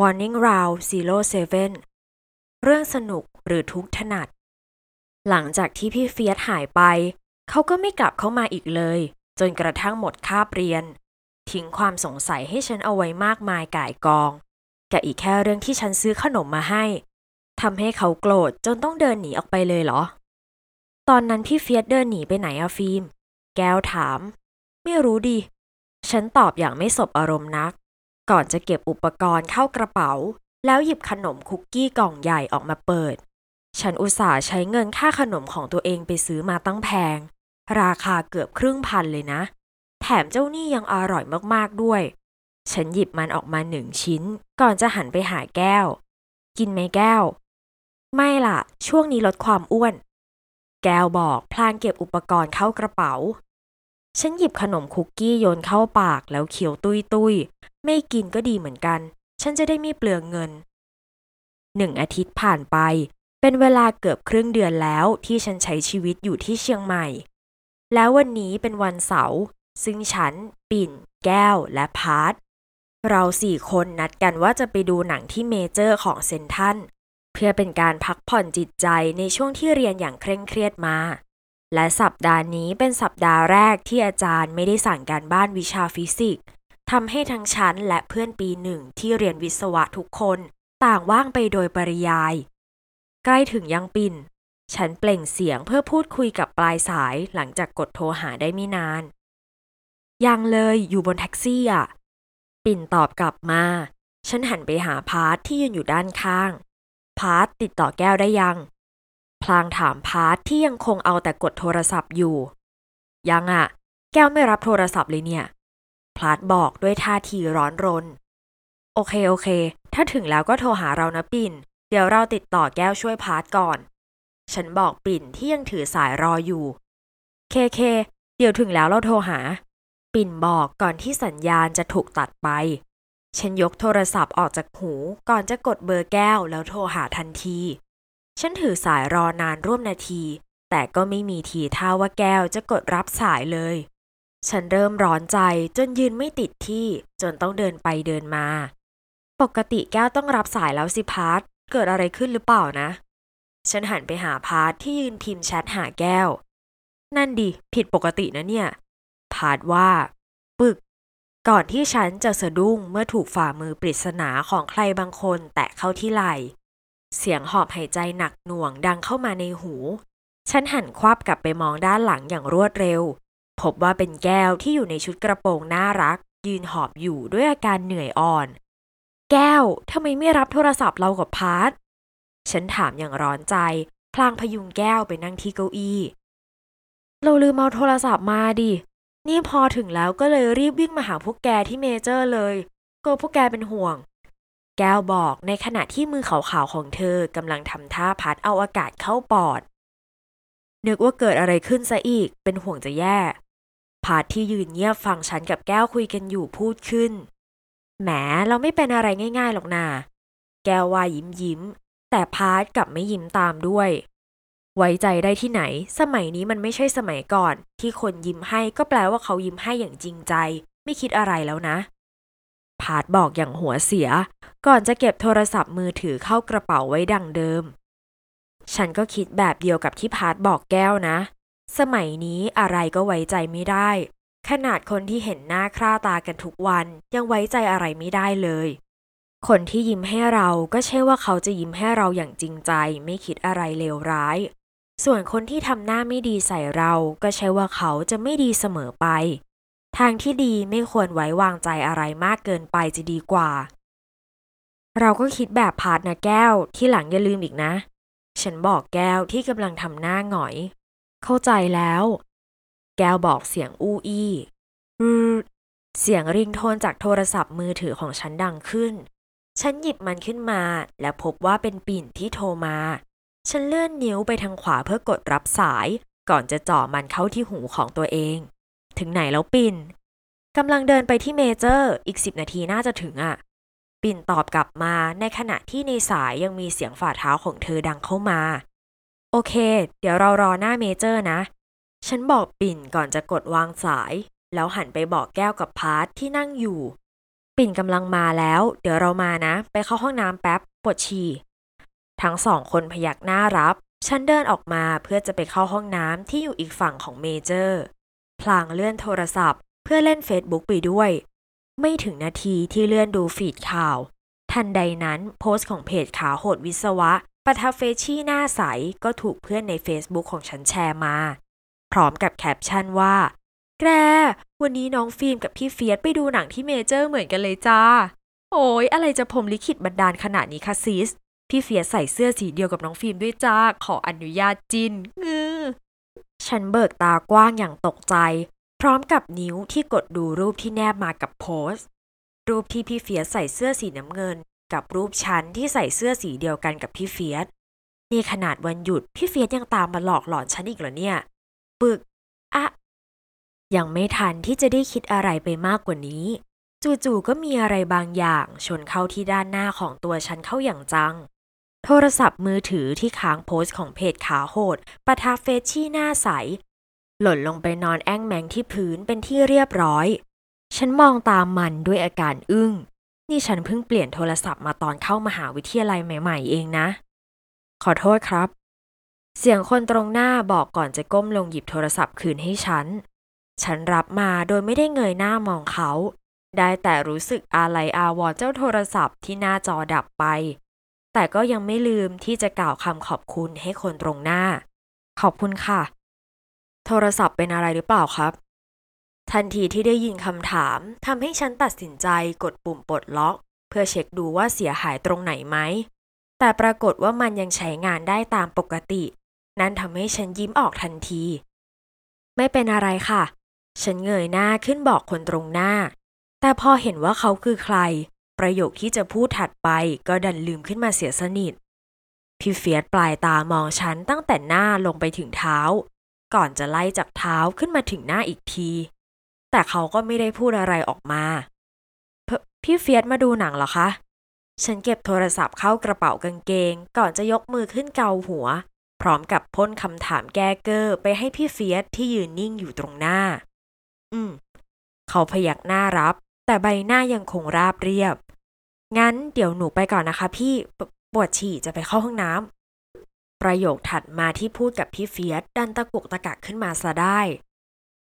Warning Round Zero Seven เรื่องสนุกหรือทุกข์ถนัด หลังจากที่พี่เฟียสหายไป เขาก็ไม่กลับเข้ามาอีกเลย จนกระทั่งหมดคาบเรียน ทิ้งความสงสัยให้ฉันเอาไว้มากมายก่ายกอง กับอีกแค่เรื่องที่ฉันซื้อขนมมาให้ทำให้เขาโกรธจนต้องเดินหนีออกไปเลยเหรอ ตอนนั้นพี่เฟียสเดินหนีไปไหนอะฟิล์ม แก้วถาม ไม่รู้ดิ ฉันตอบอย่างไม่สบอารมณ์นัก ก่อนจะเก็บอุปกรณ์เข้ากระเป๋า แล้วหยิบขนมคุกกี้กล่องใหญ่ออกมาเปิด ฉันอุตส่าห์ใช้เงินค่าขนมของตัวเองไปซื้อมาตั้งแพง ราคาเกือบครึ่งพันเลยนะ แถมเจ้านี่ยังอร่อยมากๆด้วย ฉันหยิบมันออกมาหนึ่งชิ้น ก่อนจะหันไปหาแก้ว กินไหมแก้ว ไม่ล่ะ ช่วงนี้ลดความอ้วน แก้วบอกพลางเก็บอุปกรณ์เข้ากระเป๋า ฉันหยิบขนมคุกกี้โยนเข้าปากแล้วเคี้ยวตุยตุย ไม่กินก็ดีเหมือนกัน ฉันจะได้ไม่เปลืองเงิน หนึ่งอาทิตย์ผ่านไป เป็นเวลาเกือบครึ่งเดือนแล้วที่ฉันใช้ชีวิตอยู่ที่เชียงใหม่ แล้ววันนี้เป็นวันเสาร์ ซึ่งฉัน ปิ่น แก้ว และพาร์ทเราสี่คนนัดกันว่าจะไปดูหนังที่เมเจอร์ของเซ็นทรัลเพื่อเป็นการพักผ่อนจิตใจในช่วงที่เรียนอย่างเคร่งเครียดมา และสัปดาห์นี้เป็นสัปดาห์แรกที่อาจารย์ไม่ได้สั่งการบ้านวิชาฟิสิกส์ ทำให้ทั้งฉันและเพื่อนปีหนึ่งที่เรียนวิศวะทุกคนต่างว่างไปโดยปริยาย ใกล้ถึงยังปิ่น ฉันเปล่งเสียงเพื่อพูดคุยกับปลายสายหลังจากกดโทรหาได้ไม่นาน ยังเลยอยู่บนแท็กซี่อะ ปิ่นตอบกลับมา ฉันหันไปหาพาร์ทที่ยืนอยู่ด้านข้าง พาร์ทติดต่อแก้วได้ยัง พลางถามพาร์ทที่ยังคงเอาแต่กดโทรศัพท์อยู่ ยังอะ แก้วไม่รับโทรศัพท์เลยเนี่ย พาร์ทบอกด้วยท่าทีร้อนรน โอเคโอเค ถ้าถึงแล้วก็โทรหาเรานะปิ่น เดี๋ยวเราติดต่อแก้วช่วยพาร์ทก่อน ฉันบอกปิ่นที่ยังถือสายรออยู่ เคเค เดี๋ยวถึงแล้วเราโทรหา ปิ่นบอกก่อนที่สัญญาณจะถูกตัดไป ฉันยกโทรศัพท์ออกจากหูก่อนจะกดเบอร์แก้วแล้วโทรหาทันที ฉันถือสายรอนานร่วมนาที แต่ก็ไม่มีทีท่าว่าแก้วจะกดรับสายเลย ฉันเริ่มร้อนใจจนยืนไม่ติดที่จนต้องเดินไปเดินมา ปกติแก้วต้องรับสายแล้วสิพาร์ทเกิดอะไรขึ้นหรือเปล่านะ ฉันหันไปหาพาร์ทที่ยืนพิมพ์แชทหาแก้ว นั่นดิ ผิดปกตินะเนี่ย พาร์ทว่า ปึก ก่อนที่ฉันจะสะดุ้งเมื่อถูกฝ่ามือปริศนาของใครบางคนแตะเข้าที่ไหล่ เสียงหอบหายใจหนักหน่วงดังเข้ามาในหู ฉันหันควับกลับไปมองด้านหลังอย่างรวดเร็ว พบว่าเป็นแก้วที่อยู่ในชุดกระโปรงน่ารัก ยืนหอบอยู่ด้วยอาการเหนื่อยอ่อน แก้วทำไมไม่รับโทรศัพท์เรากับพาร์ทฉันถามอย่างร้อนใจ พลางพยุงแก้วไปนั่งที่เก้าอี้ เราลืมเอาโทรศัพท์มาดิ นี่พอถึงแล้วก็เลยรีบวิ่งมาหาพวกแกที่เมเจอร์เลยกลัวพวกแกเป็นห่วง แก้วบอกในขณะที่มือขาวๆของเธอกำลังทำท่าพัดเอาอากาศเข้าปอดนึกว่าเกิดอะไรขึ้นซะอีกเป็นห่วงจะแย่ พาร์ทที่ยืนเงียบฟังฉันกับแก้วคุยกันอยู่พูดขึ้น แหมเราไม่เป็นอะไรง่าย ๆ หรอกนาแก้วว่ายิ้มยิ้ม แต่พาร์ทกลับไม่ยิ้มตามด้วย ไว้ใจได้ที่ไหน สมัยนี้มันไม่ใช่สมัยก่อน ที่คนยิ้มให้ก็แปลว่าเขายิ้มให้อย่างจริงใจ ไม่คิดอะไรแล้วนะ พาร์ทบอกอย่างหัวเสีย ก่อนจะเก็บโทรศัพท์มือถือเข้ากระเป๋าไว้ดังเดิม ฉันก็คิดแบบเดียวกับที่พาร์ทบอกแก้วนะ สมัยนี้อะไรก็ไว้ใจไม่ได้ ขนาดคนที่เห็นหน้าคร่าตากันทุกวันยังไว้ใจอะไรไม่ได้เลย คนที่ยิ้มให้เราก็ใช่ว่าเขาจะยิ้มให้เราอย่างจริงใจ ไม่คิดอะไรเลวร้าย ส่วนคนที่ทำหน้าไม่ดีใส่เราก็ใช่ว่าเขาจะไม่ดีเสมอไป ทางที่ดีไม่ควรไว้วางใจอะไรมากเกินไปจะดีกว่า เราก็คิดแบบพาร์ทนะแก้วที่หลังอย่าลืมอีกนะ ฉันบอกแก้วที่กำลังทำหน้าหงอย เข้าใจแล้ว แก้วบอกเสียงอู้อี้อืเสียงริงโทนจากโทรศัพท์มือถือของฉันดังขึ้น ฉันหยิบมันขึ้นมาและพบว่าเป็นปิ่นที่โทรมา ฉันเลื่อนนิ้วไปทางขวาเพื่อกดรับสาย ก่อนจะจ่อมันเข้าที่หูของตัวเอง ถึงไหนแล้วปิ่นกำลังเดินไปที่เมเจอร์อีกสิบนาทีน่าจะถึงอะ ปิ่นตอบกลับมาในขณะที่ในสายยังมีเสียงฝ่าเท้าของเธอดังเข้ามา โอเค เดี๋ยวเรารอหน้าเมเจอร์นะ ฉันบอกปิ่นก่อนจะกดวางสาย แล้วหันไปบอกแก้วกับพาร์ทที่นั่งอยู่ ปิ่นกำลังมาแล้ว เดี๋ยวเรามานะ ไปเข้าห้องน้ำแป๊บ ปวดฉี่ ทั้งสองคนพยักหน้ารับ ฉันเดินออกมาเพื่อจะไปเข้าห้องน้ำที่อยู่อีกฝั่งของเมเจอร์ พลางเลื่อนโทรศัพท์ เพื่อเล่นเฟซบุ๊กไปด้วย ไม่ถึงนาทีที่เลื่อนดูฟีดข่าว ทันใดนั้นโพสต์ของเพจขาโหดวิศวะ ปะทะเฟรชชี่หน้าใสก็ถูกเพื่อนใน Facebook ของฉันแชร์มา พร้อมกับแคปชั่นว่า แกรวันนี้น้องฟิล์มกับพี่เฟียสไปดูหนังที่เมเจอร์เหมือนกันเลยจ้า โอ้ยอะไรจะพรหมลิขิตบันดาลขนาดนี้คะซิส พี่เฟียสใส่เสื้อสีเดียวกับน้องฟิล์มด้วยจ้า ขออนุญาตจิ้นงือฉันเบิกตากว้างอย่างตกใจ พร้อมกับนิ้วที่กดดูรูปที่แนบมากับโพสต์ รูปที่พี่เฟียสใส่เสื้อสีน้ำเงิน กับรูปฉันที่ใส่เสื้อสีเดียวกันกับพี่เฟียสนี่ขนาดวันหยุดพี่เฟียสยังตามมาหลอกหลอนฉันอีกเหรอเนี่ยปึกอะยังไม่ทันที่จะได้คิดอะไรไปมากกว่านี้ จู่ๆก็มีอะไรบางอย่างชนเข้าที่ด้านหน้าของตัวฉันเข้าอย่างจัง โทรศัพท์มือถือที่ค้างโพสต์ของเพจขาโหดปะทาเฟชชี่หน้าใส หล่นลงไปนอนแอ่งแมงที่พื้นเป็นที่เรียบร้อย ฉันมองตามมันด้วยอาการอึ้ง นี่ฉันเพิ่งเปลี่ยนโทรศัพท์มาตอนเข้ามหาวิทยาลัยใหม่ ๆ เองนะ ขอโทษครับ เสียงคนตรงหน้าบอกก่อนจะก้มลงหยิบโทรศัพท์คืนให้ฉัน ฉันรับมาโดยไม่ได้เงยหน้ามองเขา ได้แต่รู้สึกอาลัยอาวร์เจ้าโทรศัพท์ที่หน้าจอดับไป แต่ก็ยังไม่ลืมที่จะกล่าวคำขอบคุณให้คนตรงหน้า ขอบคุณค่ะ โทรศัพท์เป็นอะไรหรือเปล่าครับ ทันทีที่ได้ยินคำถามทำให้ฉันตัดสินใจกดปุ่มปลดล็อก เพื่อเช็คดูว่าเสียหายตรงไหนไหม แต่ปรากฏว่ามันยังใช้งานได้ตามปกติ นั่นทำให้ฉันยิ้มออกทันที ไม่เป็นอะไรค่ะ ฉันเงยหน้าขึ้นบอกคนตรงหน้า แต่พอเห็นว่าเขาคือใคร ประโยคที่จะพูดถัดไปก็ดันลืมขึ้นมาเสียสนิทพี่เฟียสปลายตามองฉันตั้งแต่หน้าลงไปถึงเท้า ก่อนจะไล่จากเท้าขึ้นมาถึงหน้าอีกที แต่เขาก็ไม่ได้พูดอะไรออกมา พี่เฟียสมาดูหนังเหรอคะ ฉันเก็บโทรศัพท์เข้ากระเป๋ากางเกง ก่อนจะยกมือขึ้นเกาหัว พร้อมกับพ่นคำถามแก้เกอร์ไปให้พี่เฟียสที่ยืนนิ่งอยู่ตรงหน้า อืม เขาพยักหน้ารับ แต่ใบหน้ายังคงราบเรียบ งั้นเดี๋ยวหนูไปก่อนนะคะ พี่ปปวดฉี่จะไปเข้าห้องน้ำประโยคถัดมาที่พูดกับพี่เฟียสดันตะกุกตะกักขึ้นมาซะได้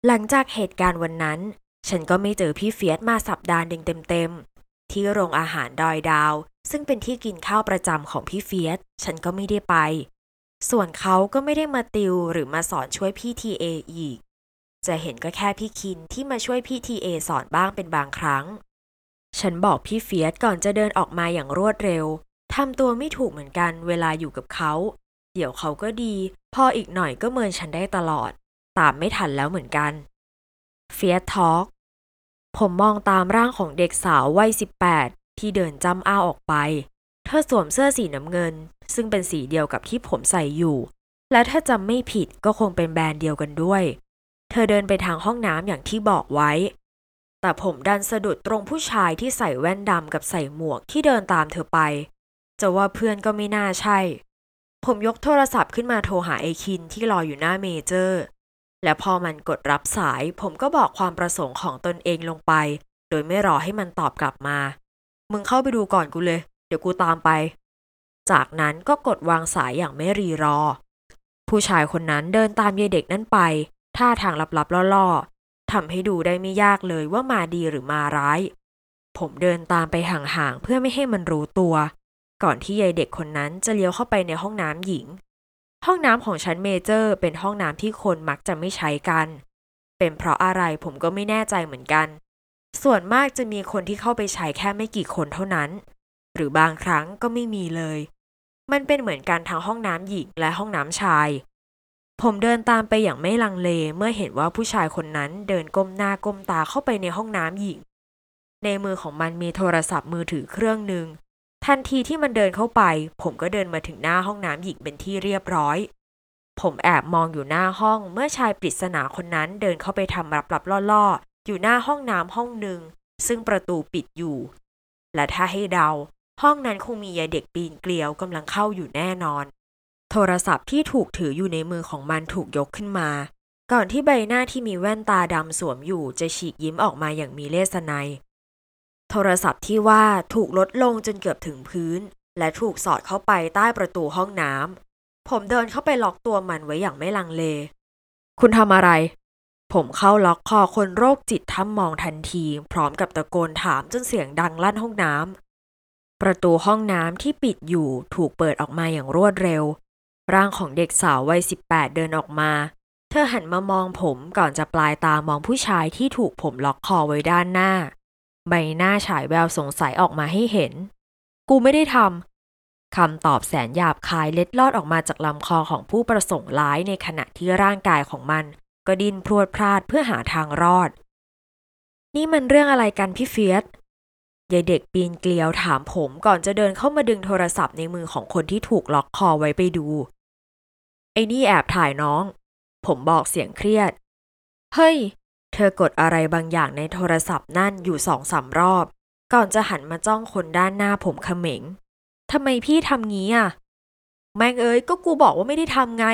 หลังจากเหตุการณ์วันนั้น ฉันก็ไม่เจอพี่เฟียสมาสัปดาห์หนึ่งเต็มๆ ที่โรงอาหารดอยดาว ซึ่งเป็นที่กินข้าวประจำของพี่เฟียสฉันก็ไม่ได้ไป ส่วนเขาก็ไม่ได้มาติวหรือมาสอนช่วยพี่ TA อีก จะเห็นก็แค่พี่คินที่มาช่วยพี่ TA สอนบ้างเป็นบางครั้ง ฉันบอกพี่เฟียสก่อนจะเดินออกมาอย่างรวดเร็วทำตัวไม่ถูกเหมือนกันเวลาอยู่กับเขา เดี๋ยวเขาก็ดี พออีกหน่อยก็เมินฉันได้ตลอด ตามไม่ทันแล้วเหมือนกันเฟียทอล์กผมมองตามร่างของเด็กสาววัย 18 ที่เดินจำอ้าออกไป เธอสวมเสื้อสีน้ำเงิน ซึ่งเป็นสีเดียวกับที่ผมใส่อยู่ และถ้าจำไม่ผิดก็คงเป็นแบรนด์เดียวกันด้วย เธอเดินไปทางห้องน้ำอย่างที่บอกไว้ แต่ผมดันสะดุดตรงผู้ชายที่ใส่แว่นดำกับใส่หมวกที่เดินตามเธอไป จะว่าเพื่อนก็ไม่น่าใช่ ผมยกโทรศัพท์ขึ้นมาโทรหาไอคินที่รออยู่หน้าเมเจอร์ และพอมันกดรับสายผมก็บอกความประสงค์ของตนเองลงไป โดยไม่รอให้มันตอบกลับมา มึงเข้าไปดูก่อนกูเลย เดี๋ยวกูตามไป จากนั้นก็กดวางสายอย่างไม่รีรอ ผู้ชายคนนั้นเดินตามยายเด็กนั่นไป ท่าทางลับๆล่อๆทำให้ดูได้ไม่ยากเลยว่ามาดีหรือมาร้าย ผมเดินตามไปห่างๆเพื่อไม่ให้มันรู้ตัว ก่อนที่ยายเด็กคนนั้นจะเลี้ยวเข้าไปในห้องน้ำหญิง ห้องน้ำของชั้นเมเจอร์ เป็นห้องน้ำที่คนมักจะไม่ใช้กัน เป็นเพราะอะไรผมก็ไม่แน่ใจเหมือนกัน ส่วนมากจะมีคนที่เข้าไปใช้แค่ไม่กี่คนเท่านั้น หรือบางครั้งก็ไม่มีเลย มันเป็นเหมือนกันทั้งห้องน้ำหญิงและห้องน้ำชาย ผมเดินตามไปอย่างไม่ลังเลเมื่อเห็นว่าผู้ชายคนนั้นเดินก้มหน้าก้มตาเข้าไปในห้องน้ำหญิง ในมือของมันมีโทรศัพท์มือถือเครื่องหนึ่ง ทันทีที่มันเดินเข้าไป ผมก็เดินมาถึงหน้าห้องน้ำหญิงเป็นที่เรียบร้อย ผมแอบมองอยู่หน้าห้องเมื่อชายปริศนาคนนั้นเดินเข้าไปทำรับๆล่อๆ อยู่หน้าห้องน้ำห้องหนึ่ง ซึ่งประตูปิดอยู่ และถ้าให้เดา ห้องนั้นคงมียายเด็กปีนเกลียวกำลังเข้าอยู่แน่นอน โทรศัพท์ที่ถูกถืออยู่ในมือของมันถูกยกขึ้นมา ก่อนที่ใบหน้าที่มีแว่นตาดำสวมอยู่จะฉีกยิ้มออกมาอย่างมีเลสไน โทรศัพท์ที่ว่าถูกลดลงจนเกือบถึงพื้น และถูกสอดเข้าไปใต้ประตูห้องน้ำ ผมเดินเข้าไปล็อกตัวมันไว้อย่างไม่ลังเล คุณทำอะไร ผมเข้าล็อกคอคนโรคจิตทำมองทันที พร้อมกับตะโกนถามจนเสียงดังลั่นห้องน้ำ ประตูห้องน้ำที่ปิดอยู่ถูกเปิดออกมาอย่างรวดเร็ว ร่างของเด็กสาววัย 18 เดินออกมา เธอหันมามองผมก่อนจะปลายตามองผู้ชายที่ถูกผมล็อกคอไว้ด้านหน้า ใบหน้าฉายแววสงสัยออกมาให้เห็น กูไม่ได้ทำคำตอบแสนหยาบคายเล็ดลอดออกมาจากลำคอของผู้ประสงค์ร้ายในขณะที่ร่างกายของมัน ก็ดิ้นพรวดพลาดเพื่อหาทางรอด นี่มันเรื่องอะไรกันพี่เฟียสยายเด็กปีนเกลียวถามผมก่อนจะเดินเข้ามาดึงโทรศัพท์ในมือของคนที่ถูกล็อกคอไว้ไปดู ไอ้นี่แอบถ่ายน้อง ผมบอกเสียงเครียด เฮ้ย ธอกดอะไรบางอย่างในโทรศัพท์นั่นอยู่สองสามรอบ ก่อนจะหันมาจ้องคนด้านหน้าผมเขม็งทำไมพี่ทำงี้อะ แม่งเอ้ยก็กูบอกว่าไม่ได้ทำไง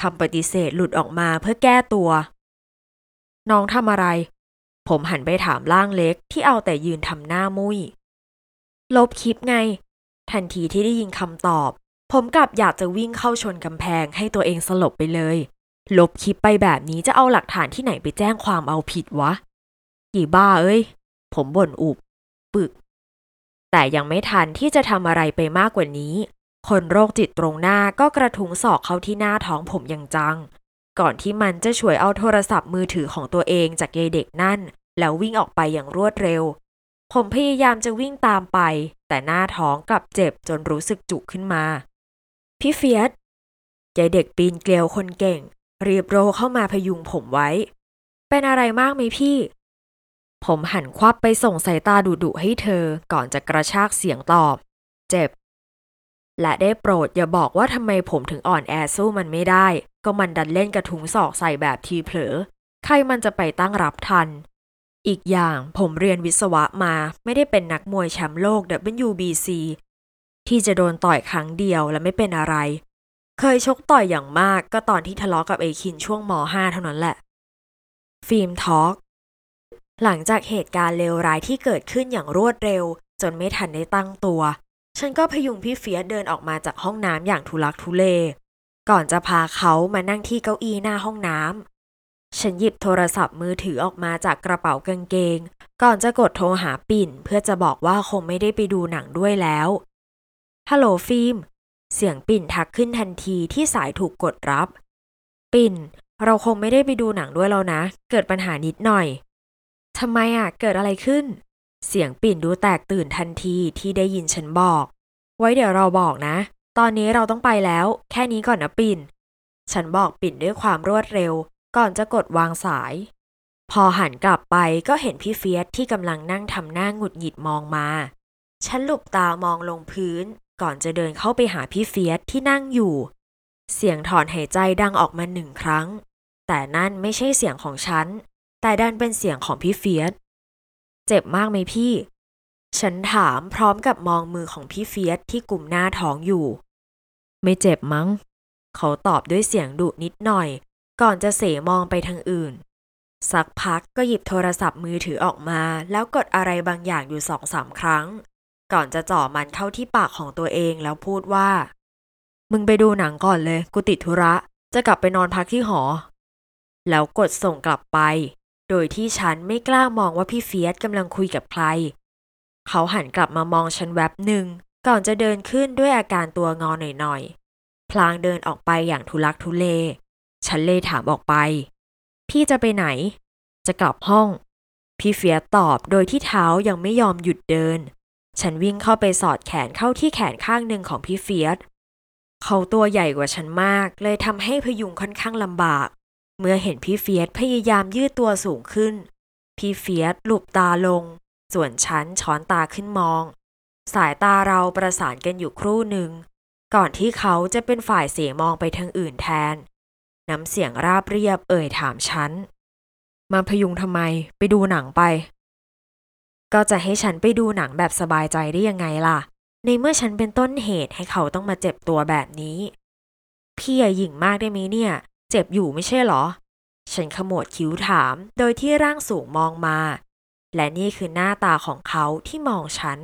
คำปฏิเสธหลุดออกมาเพื่อแก้ตัว น้องทำอะไร ผมหันไปถามร่างเล็กที่เอาแต่ยืนทำหน้ามุย้ย ลบคลิปไง ทันทีที่ได้ยินคำตอบ ผมกลับอยากจะวิ่งเข้าชนกำแพงให้ตัวเองสลบไปเลย ลบคลิปไปแบบนี้จะเอาหลักฐานที่ไหนไปแจ้งความเอาผิดวะกี่บ้าเอ้ย ผมบ่นอุบ ปึก แต่ยังไม่ทันที่จะทำอะไรไปมากกว่านี้ คนโรคจิตตรงหน้าก็กระทุงศอกเข้าที่หน้าท้องผมอย่างจัง ก่อนที่มันจะฉวยเอาโทรศัพท์มือถือของตัวเองจากยายเด็กนั่น แล้ววิ่งออกไปอย่างรวดเร็ว ผมพยายามจะวิ่งตามไป แต่หน้าท้องกลับเจ็บจนรู้สึกจุกขึ้นมา พี่เฟียสยายเด็กปีนเกลียวคนเก่ง รีบโรเข้ามาพยุงผมไว้ เป็นอะไรมากไหมพี่ ผมหันควับไปส่งสายตาดุดุให้เธอก่อนจะกระชากเสียงตอบ เจ็บ และได้โปรดอย่าบอกว่าทำไมผมถึงอ่อนแอสู้มันไม่ได้ ก็มันดันเล่นกระทุงศอกใส่แบบทีเผลอ ใครมันจะไปตั้งรับทัน อีกอย่างผมเรียนวิศวะมาไม่ได้เป็นนักมวยแชมป์โลก WBC ที่จะโดนต่อยครั้งเดียวและไม่เป็นอะไร เคยชกต่อยอย่างมากก็ตอนที่ทะเลาะกับไอ้คินช่วงม .5 เท่านั้นแหละ ฟิล์ม talk หลังจากเหตุการณ์เลวร้ายที่เกิดขึ้นอย่างรวดเร็ว จนไม่ทันได้ตั้งตัว ฉันก็พยุงพี่เฟียสเดินออกมาจากห้องน้ำอย่างทุลักทุเล ก่อนจะพาเขามานั่งที่เก้าอี้หน้าห้องน้ำฉันหยิบโทรศัพท์มือถือออกมาจากกระเป๋ากางเกง ก่อนจะกดโทรหาปิ่น เพื่อจะบอกว่าคงไม่ได้ไปดูหนังด้วยแล้วฮัลโหลฟิล์ม เสียงปิ่นทักขึ้นทันทีที่สายถูกกดรับ ปิ่น เราคงไม่ได้ไปดูหนังด้วยแล้วนะ เกิดปัญหานิดหน่อยทำไมอะ เกิดอะไรขึ้น เสียงปิ่นดูแตกตื่นทันทีที่ได้ยินฉันบอก ไว้เดี๋ยวเราบอกนะ ตอนนี้เราต้องไปแล้ว แค่นี้ก่อนนะปิ่น ฉันบอกปิ่นด้วยความรวดเร็ว ก่อนจะกดวางสาย พอหันกลับไปก็เห็นพี่เฟียสที่กำลังนั่งทำหน้าหงุดหงิดมองมา ฉันหลบตามองลงพื้น ก่อนจะเดินเข้าไปหาพี่เฟียสที่นั่งอยู่ เสียงถอนหายใจดังออกมาหนึ่งครั้ง แต่นั่นไม่ใช่เสียงของฉัน แต่ดันเป็นเสียงของพี่เฟียสเจ็บมากไหมพี่ ฉันถามพร้อมกับมองมือของพี่เฟียสที่กลุ่มหน้าท้องอยู่ ไม่เจ็บมั้ง เขาตอบด้วยเสียงดุนิดหน่อย ก่อนจะเสมองไปทางอื่น สักพักก็หยิบโทรศัพท์มือถือออกมา แล้วกดอะไรบางอย่างอยู่สองสามครั้ง ก่อนจะจ่อมันเข้าที่ปากของตัวเองแล้วพูดว่า มึงไปดูหนังก่อนเลย กูติดธุระ จะกลับไปนอนพักที่หอ แล้วกดส่งกลับไป โดยที่ฉันไม่กล้ามองว่าพี่เฟียสกำลังคุยกับใคร เขาหันกลับมามองฉันแวบหนึ่ง ก่อนจะเดินขึ้นด้วยอาการตัวงอหน่อยๆ พลางเดินออกไปอย่างทุลักทุเล ฉันเลยถามออกไป พี่จะไปไหน จะกลับห้องพี่เฟียสตอบโดยที่เท้ายังไม่ยอมหยุดเดิน ฉันวิ่งเข้าไปสอดแขนเข้าที่แขนข้างหนึ่งของพี่เฟียสเขาตัวใหญ่กว่าฉันมาก เลยทำให้พยุงค่อนข้างลำบาก เมื่อเห็นพี่เฟียสพยายามยืดตัวสูงขึ้น พี่เฟียสหลุบตาลง ส่วนฉันช้อนตาขึ้นมอง สายตาเราประสานกันอยู่ครู่หนึ่ง ก่อนที่เขาจะเป็นฝ่ายเสียมองไปทางอื่นแทน น้ำเสียงราบเรียบเอ่ยถามฉัน มาพยุงทำไม ไปดูหนังไป ก็จะให้ฉันไปดูหนังแบบสบายใจได้ยังไงล่ะ ในเมื่อฉันเป็นต้นเหตุให้เขาต้องมาเจ็บตัวแบบนี้ พี่อย่าหยิ่งมากได้ไหมเนี่ย เจ็บอยู่ไม่ใช่เหรอ ฉันขมวดคิ้วถามโดยที่ร่างสูงมองมา และนี่คือหน้าตาของเขาที่มองฉัน